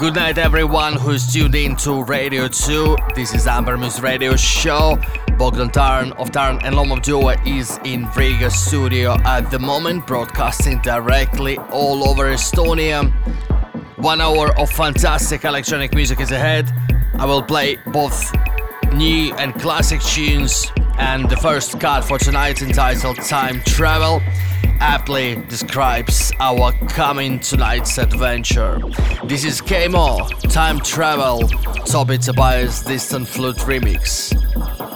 Good night, everyone who's tuned in to Radio 2. This is Amber Muse Radio Show. Bogdan Tarn of Tarn and Lomov Duo is in Riga studio at the moment, broadcasting directly all over Estonia. One hour of fantastic electronic music is ahead. I will play both new and classic tunes, and the first cut for tonight entitled Time Travel aptly describes our coming tonight's adventure. This is KMO, Time Travel, Toby Tobias Distant Flute Remix.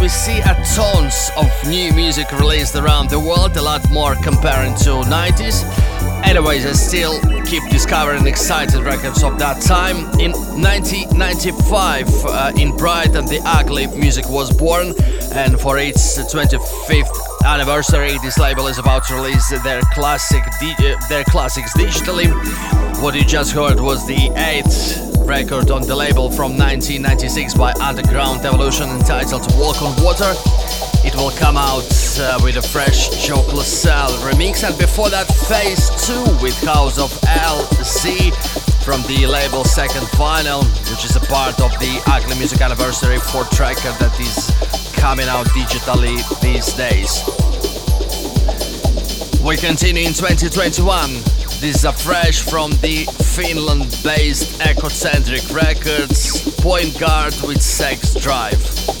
We see a tons of new music released around the world, a lot more comparing to 90s. Anyways, I still keep discovering exciting records of that time. In 1995, uh, in Brighton, the Ugly Music was born, and for its 25th anniversary, this label is about to release their classic their classics digitally. What you just heard was the eighth record on the label from 1996 by Underground Evolution entitled Walk on Water. It will come out uh, with a fresh Joe Claussell remix, and before that, Phase 2 with House of LC from the label Second Vinyl, which is a part of the Ugly Music Anniversary 4 tracker that is coming out digitally these days. We continue in 2021 this is a fresh from the Finland based Ecocentric Records, Point Guard with Sex Drive.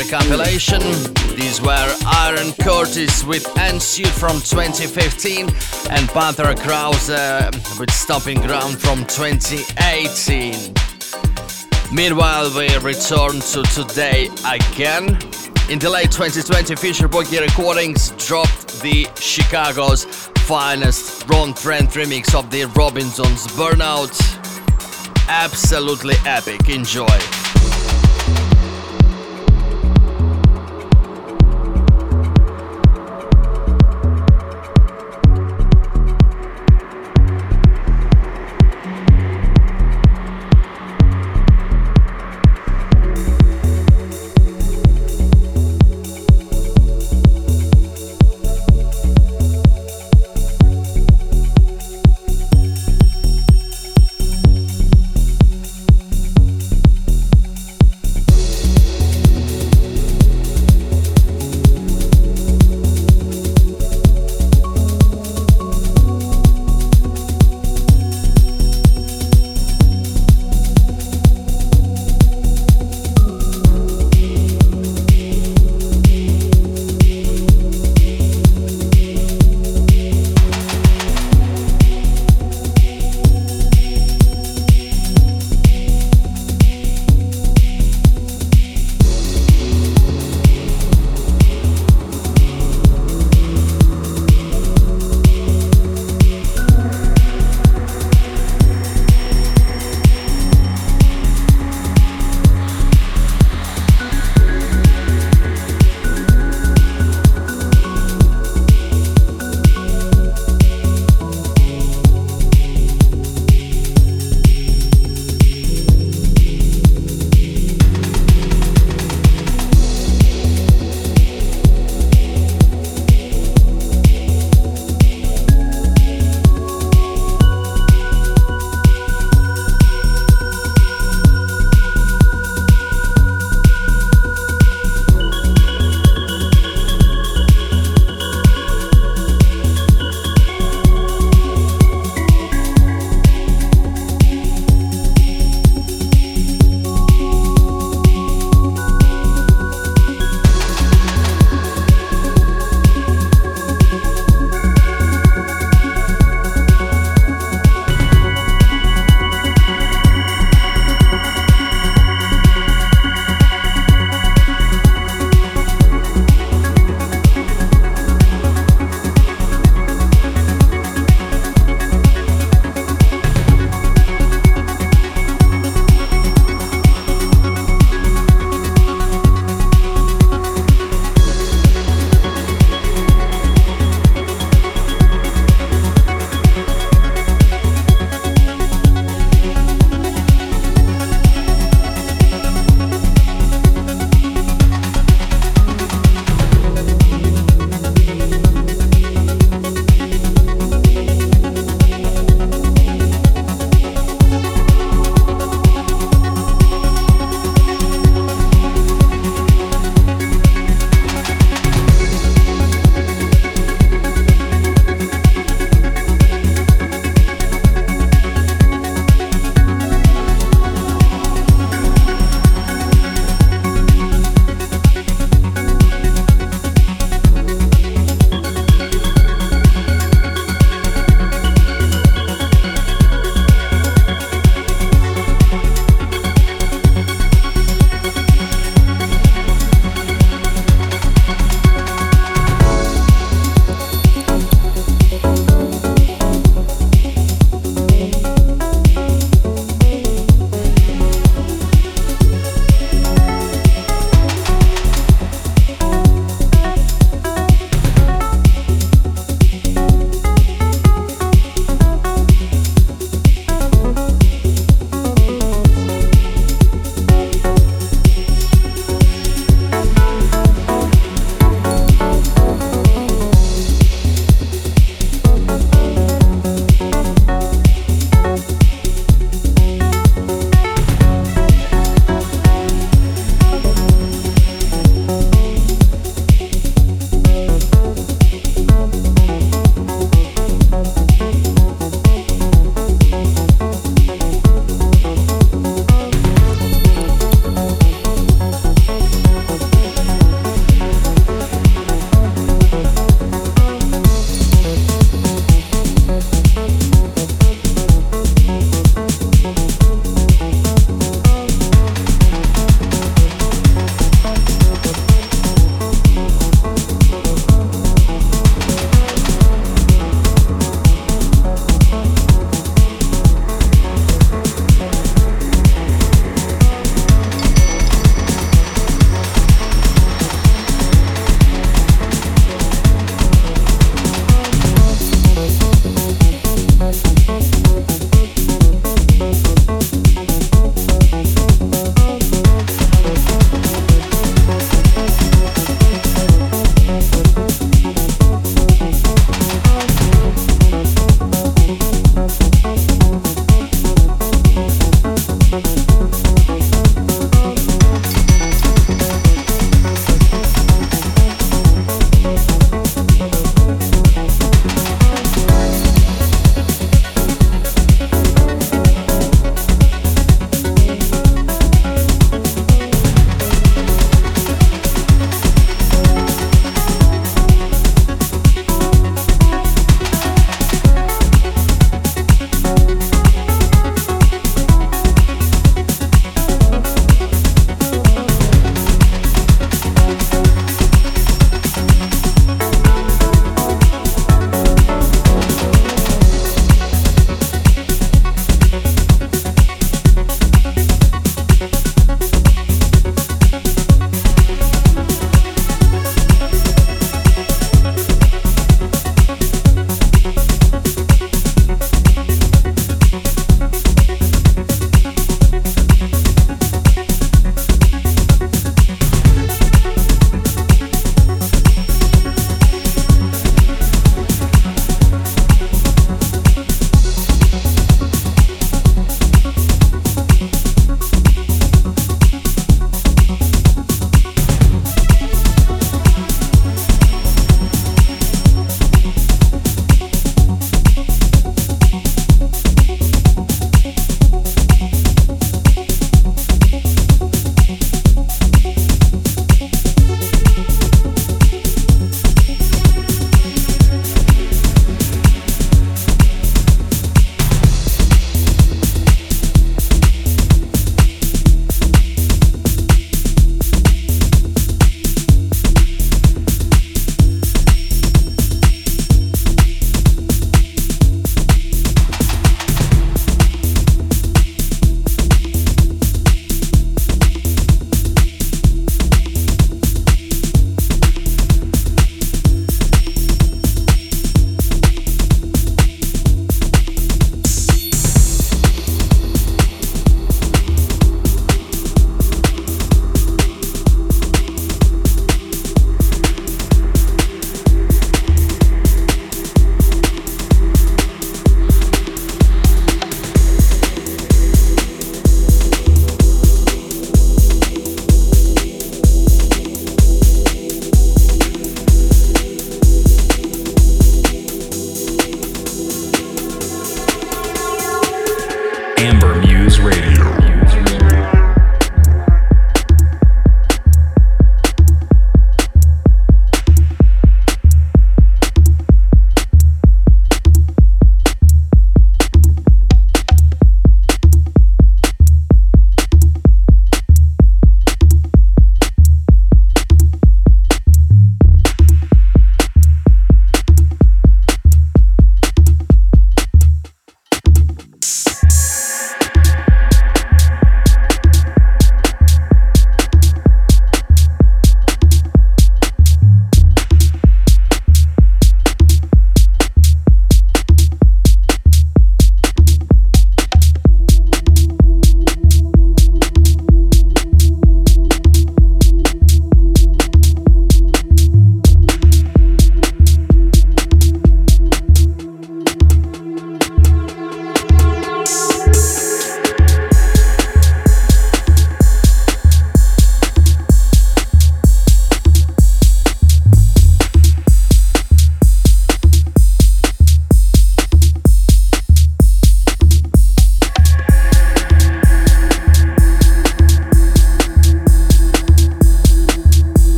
Anniversary compilation. These were Iron Curtis with Ensuite from 2015 and Panthera Krause uh, with Stomping Ground from 2018. Meanwhile, we return to today again. In the late 2020, Fisher Boogie Recordings dropped the Chicago's finest Ron Trent remix of the Robinsons Burnout. Absolutely epic. Enjoy.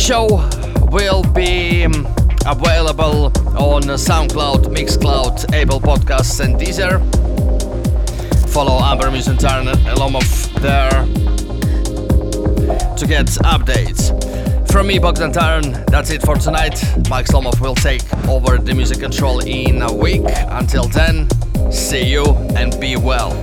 show will be available on SoundCloud, Mixcloud, Apple Podcasts, and Deezer. Follow Amber Music and Lomov there to get updates. From me, Bogdan Taran, that's it for tonight. Mike Slomov will take over the music control in a week. Until then, see you and be well.